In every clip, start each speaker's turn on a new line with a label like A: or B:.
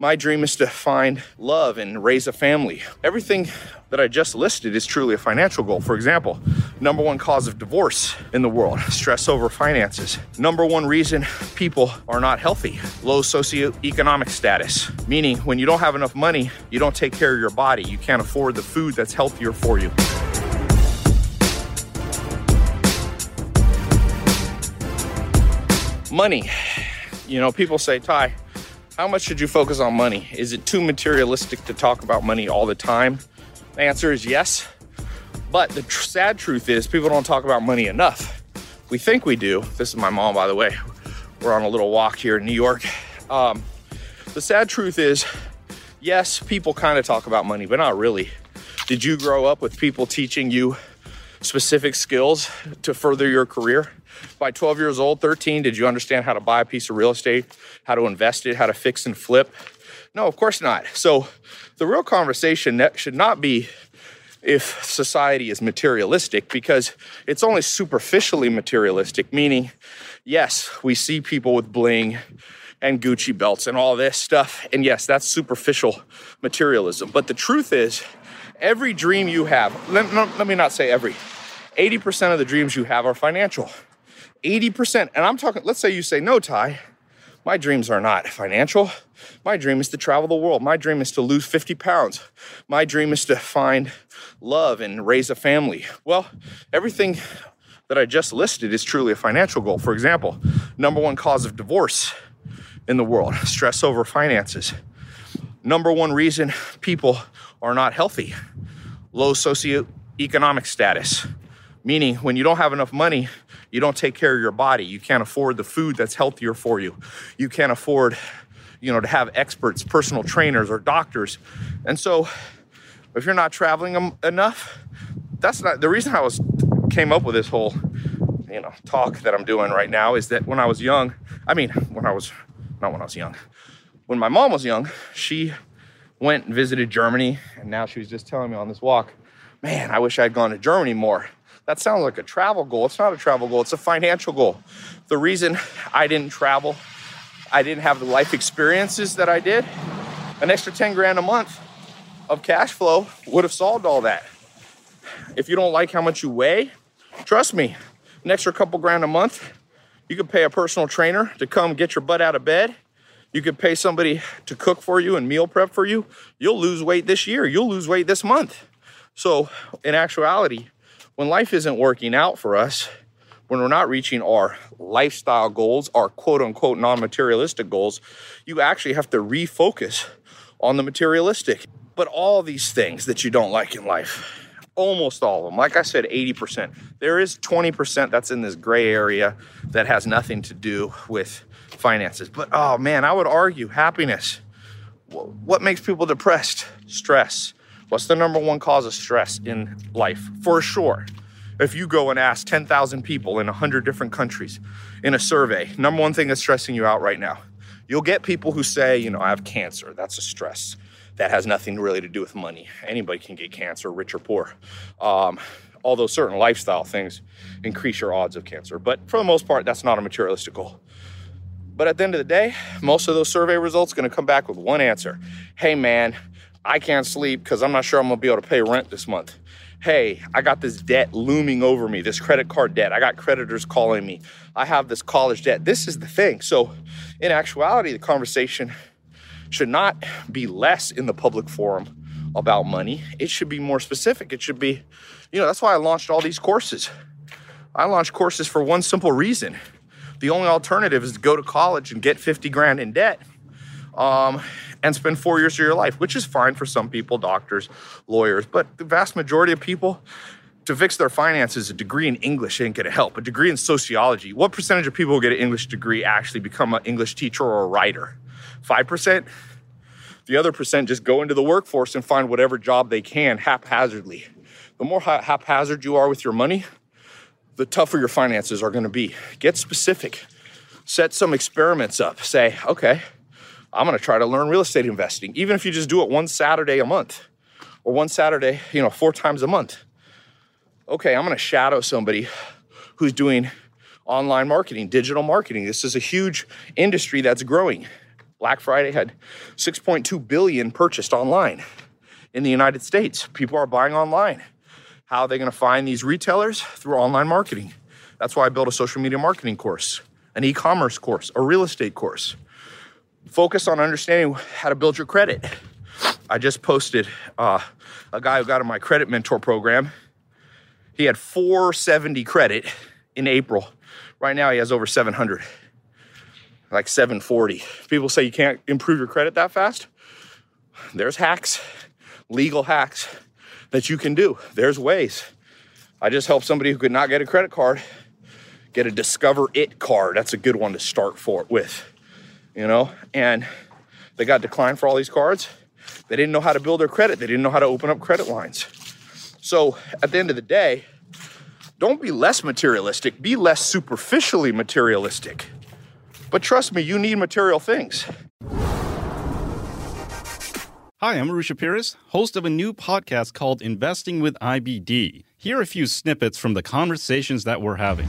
A: My dream is to find love and raise a family. Everything that I just listed is truly a financial goal. For example, number one cause of divorce in the world, stress over finances. Number one reason people are not healthy, low socioeconomic status, meaning when you don't have enough money, you don't take care of your body. You can't afford the food that's healthier for you. Money. You know, people say, Tai, how much should you focus on money? Is it too materialistic to talk about money all the time? The answer is yes. But the tr- sad truth is, people don't talk about money enough. We think we do. This is my mom, by the way. We're on a little walk here in New York. Um, the sad truth is, yes, people kind of talk about money, but not really. Did you grow up with people teaching you specific skills to further your career? By 12 years old, 13, did you understand how to buy a piece of real estate, how to invest it, how to fix and flip? No, of course not. So the real conversation should not be if society is materialistic because it's only superficially materialistic, meaning, yes, we see people with bling and Gucci belts and all this stuff. And yes, that's superficial materialism. But the truth is, every dream you have, let, let me not say every, 80% of the dreams you have are financial. 80%. And I'm talking, let's say you say, no, Tai, my dreams are not financial. My dream is to travel the world. My dream is to lose 50 pounds. My dream is to find love and raise a family. Well, everything that I just listed is truly a financial goal. For example, number one cause of divorce in the world, stress over finances. Number one reason people are not healthy, low socioeconomic status. Meaning, when you don't have enough money, you don't take care of your body. You can't afford the food that's healthier for you. You can't afford, you know, to have experts, personal trainers, or doctors. And so, if you're not traveling enough, that's not the reason I was came up with this whole, you know, talk that I'm doing right now. Is that when I was young, I mean, when I was not when I was young, when my mom was young, she went and visited Germany, and now she was just telling me on this walk, man, I wish I'd gone to Germany more. That sounds like a travel goal. It's not a travel goal, it's a financial goal. The reason I didn't travel, I didn't have the life experiences that I did, an extra 10 grand a month of cash flow would have solved all that. If you don't like how much you weigh, trust me, an extra couple grand a month, you could pay a personal trainer to come get your butt out of bed. You could pay somebody to cook for you and meal prep for you. You'll lose weight this year. You'll lose weight this month. So, in actuality, when life isn't working out for us, when we're not reaching our lifestyle goals, our quote unquote non materialistic goals, you actually have to refocus on the materialistic. But all these things that you don't like in life, almost all of them, like I said, 80%, there is 20% that's in this gray area that has nothing to do with finances. But oh man, I would argue happiness. What makes people depressed? Stress. What's the number one cause of stress in life? For sure. If you go and ask 10,000 people in 100 different countries in a survey, number one thing that's stressing you out right now, you'll get people who say, you know, I have cancer. That's a stress. That has nothing really to do with money. Anybody can get cancer, rich or poor. Um, although certain lifestyle things increase your odds of cancer. But for the most part, that's not a materialistic goal. But at the end of the day, most of those survey results are going to come back with one answer. Hey man, I can't sleep because I'm not sure I'm gonna be able to pay rent this month. Hey, I got this debt looming over me, this credit card debt. I got creditors calling me. I have this college debt. This is the thing. So, in actuality, the conversation should not be less in the public forum about money. It should be more specific. It should be, you know, that's why I launched all these courses. I launched courses for one simple reason. The only alternative is to go to college and get 50 grand in debt. Um, and spend four years of your life, which is fine for some people, doctors, lawyers, but the vast majority of people, to fix their finances, a degree in English ain't gonna help. A degree in sociology, what percentage of people who get an English degree actually become an English teacher or a writer? 5%? The other percent just go into the workforce and find whatever job they can haphazardly. The more haphazard you are with your money, the tougher your finances are gonna be. Get specific. Set some experiments up. Say, okay, I'm going to try to learn real estate investing, even if you just do it one Saturday a month or one Saturday, you know, four times a month. Okay, I'm going to shadow somebody who's doing online marketing, digital marketing. This is a huge industry that's growing. Black Friday had 6.2 billion purchased online in the United States. People are buying online. How are they going to find these retailers? Through online marketing. That's why I built a social media marketing course, an e commerce course, a real estate course. Focus on understanding how to build your credit. I just posted uh, a guy who got in my credit mentor program. He had 470 credit in April. Right now, he has over 700, like 740. People say you can't improve your credit that fast. There's hacks, legal hacks that you can do. There's ways. I just helped somebody who could not get a credit card get a Discover It card. That's a good one to start for with, you know. And they got declined for all these cards. They didn't know how to build their credit. They didn't know how to open up credit lines. So at the end of the day, don't be less materialistic. Be less superficially materialistic. But trust me, you need material things.
B: Hi, I'm Arusha Peiris, host of a new podcast called Investing with IBD. Here are a few snippets from the conversations that we're having.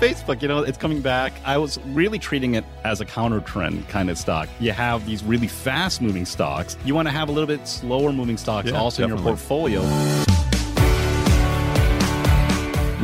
B: Facebook, you know, it's coming back. I was really treating it as a counter trend kind of stock. You have these really fast moving stocks. You want to have a little bit slower moving stocks yeah, also definitely. in your portfolio.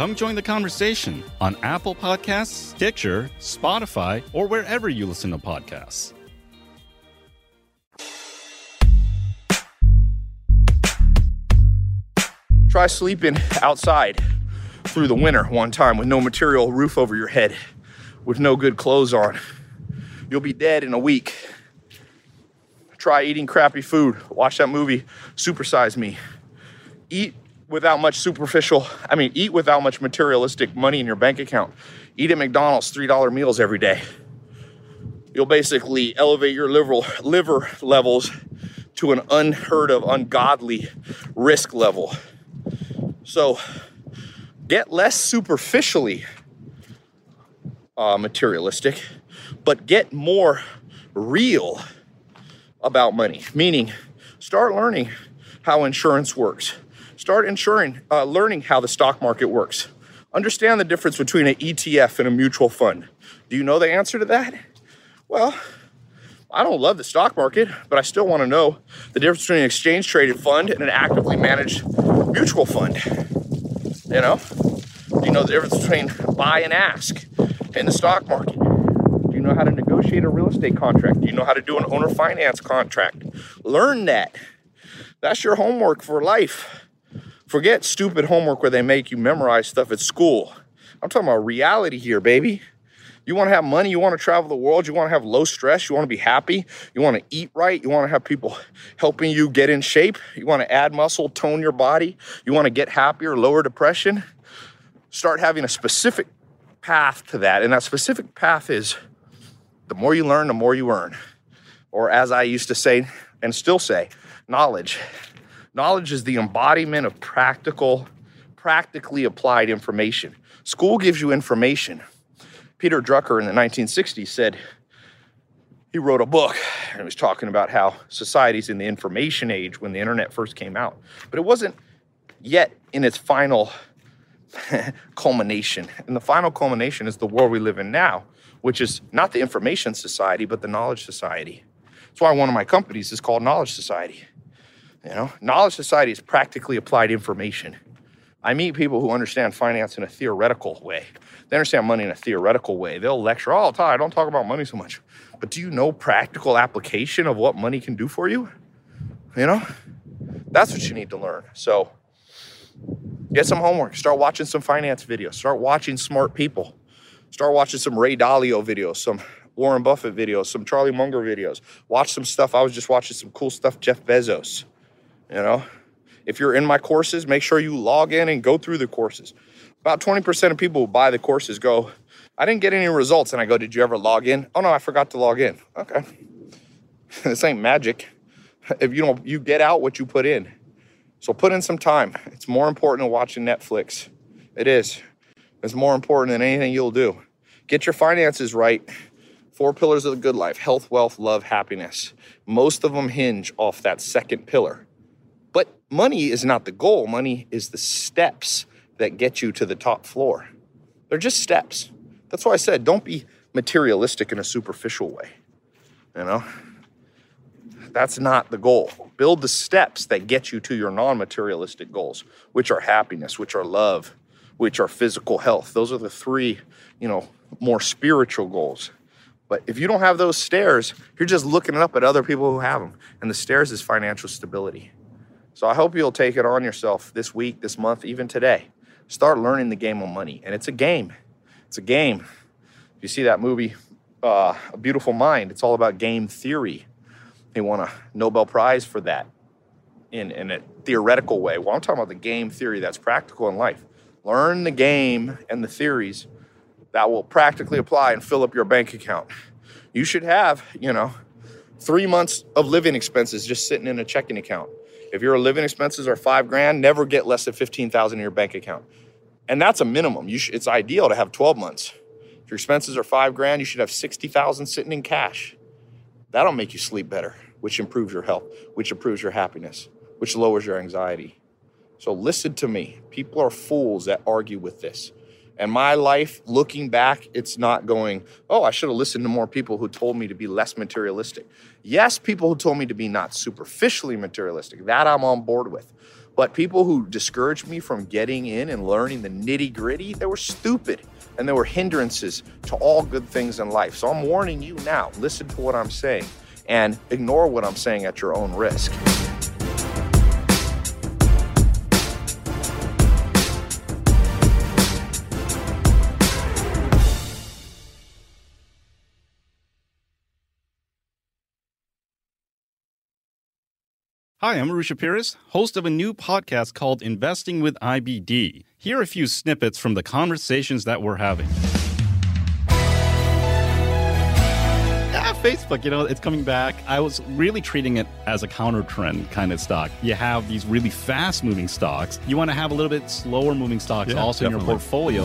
B: Come join the conversation on Apple Podcasts, Stitcher, Spotify, or wherever you listen to podcasts.
A: Try sleeping outside through the winter one time with no material roof over your head, with no good clothes on. You'll be dead in a week. Try eating crappy food. Watch that movie, Supersize Me. Eat without much superficial, I mean, eat without much materialistic money in your bank account. Eat at McDonald's $3 meals every day. You'll basically elevate your liver, liver levels to an unheard of, ungodly risk level. So, get less superficially uh, materialistic, but get more real about money. Meaning, start learning how insurance works. Start insuring, uh, learning how the stock market works. Understand the difference between an ETF and a mutual fund. Do you know the answer to that? Well, I don't love the stock market, but I still want to know the difference between an exchange traded fund and an actively managed mutual fund. You know? Do you know the difference between buy and ask in the stock market? Do you know how to negotiate a real estate contract? Do you know how to do an owner finance contract? Learn that. That's your homework for life. Forget stupid homework where they make you memorize stuff at school. I'm talking about reality here, baby. You want to have money, you want to travel the world, you want to have low stress, you want to be happy, you want to eat right, you want to have people helping you get in shape, you want to add muscle, tone your body, you want to get happier, lower depression start having a specific path to that. And that specific path is the more you learn, the more you earn. Or as I used to say and still say, knowledge. Knowledge is the embodiment of practical, practically applied information. School gives you information. Peter Drucker in the 1960s said, he wrote a book and he was talking about how society's in the information age when the internet first came out. But it wasn't yet in its final culmination. And the final culmination is the world we live in now, which is not the information society, but the knowledge society. That's why one of my companies is called Knowledge Society. You know, knowledge society is practically applied information. I meet people who understand finance in a theoretical way. They understand money in a theoretical way. They'll lecture all the time. I don't talk about money so much. But do you know practical application of what money can do for you? You know? That's what you need to learn. So Get some homework. Start watching some finance videos. Start watching smart people. Start watching some Ray Dalio videos, some Warren Buffett videos, some Charlie Munger videos. Watch some stuff. I was just watching some cool stuff, Jeff Bezos. You know, if you're in my courses, make sure you log in and go through the courses. About 20% of people who buy the courses go, I didn't get any results. And I go, Did you ever log in? Oh, no, I forgot to log in. Okay. this ain't magic. If you don't, you get out what you put in. So put in some time. It's more important than watching Netflix. It is. It's more important than anything you'll do. Get your finances right. Four pillars of the good life health, wealth, love, happiness. Most of them hinge off that second pillar. But money is not the goal, money is the steps that get you to the top floor. They're just steps. That's why I said don't be materialistic in a superficial way. You know? That's not the goal. Build the steps that get you to your non materialistic goals, which are happiness, which are love, which are physical health. Those are the three, you know, more spiritual goals. But if you don't have those stairs, you're just looking up at other people who have them. And the stairs is financial stability. So I hope you'll take it on yourself this week, this month, even today. Start learning the game of money. And it's a game. It's a game. If you see that movie, uh, A Beautiful Mind, it's all about game theory. They won a Nobel Prize for that in, in a theoretical way. Well, I'm talking about the game theory that's practical in life. Learn the game and the theories that will practically apply and fill up your bank account. You should have, you know, three months of living expenses just sitting in a checking account. If your living expenses are five grand, never get less than 15,000 in your bank account. And that's a minimum. You it's ideal to have 12 months. If your expenses are five grand, you should have 60,000 sitting in cash. That'll make you sleep better, which improves your health, which improves your happiness, which lowers your anxiety. So listen to me. People are fools that argue with this. And my life, looking back, it's not going, oh, I should have listened to more people who told me to be less materialistic. Yes, people who told me to be not superficially materialistic, that I'm on board with. But people who discouraged me from getting in and learning the nitty gritty, they were stupid and they were hindrances to all good things in life. So I'm warning you now listen to what I'm saying and ignore what I'm saying at your own risk.
B: Hi, I'm Arusha Peiris, host of a new podcast called Investing with IBD. Here are a few snippets from the conversations that we're having. Yeah, Facebook, you know, it's coming back. I was really treating it as a counter trend kind of stock. You have these really fast moving stocks. You want to have a little bit slower moving stocks
C: Yeah,
B: also in your portfolio.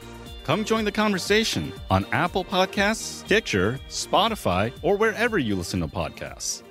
B: Come join the conversation on Apple Podcasts, Stitcher, Spotify, or wherever you listen to podcasts.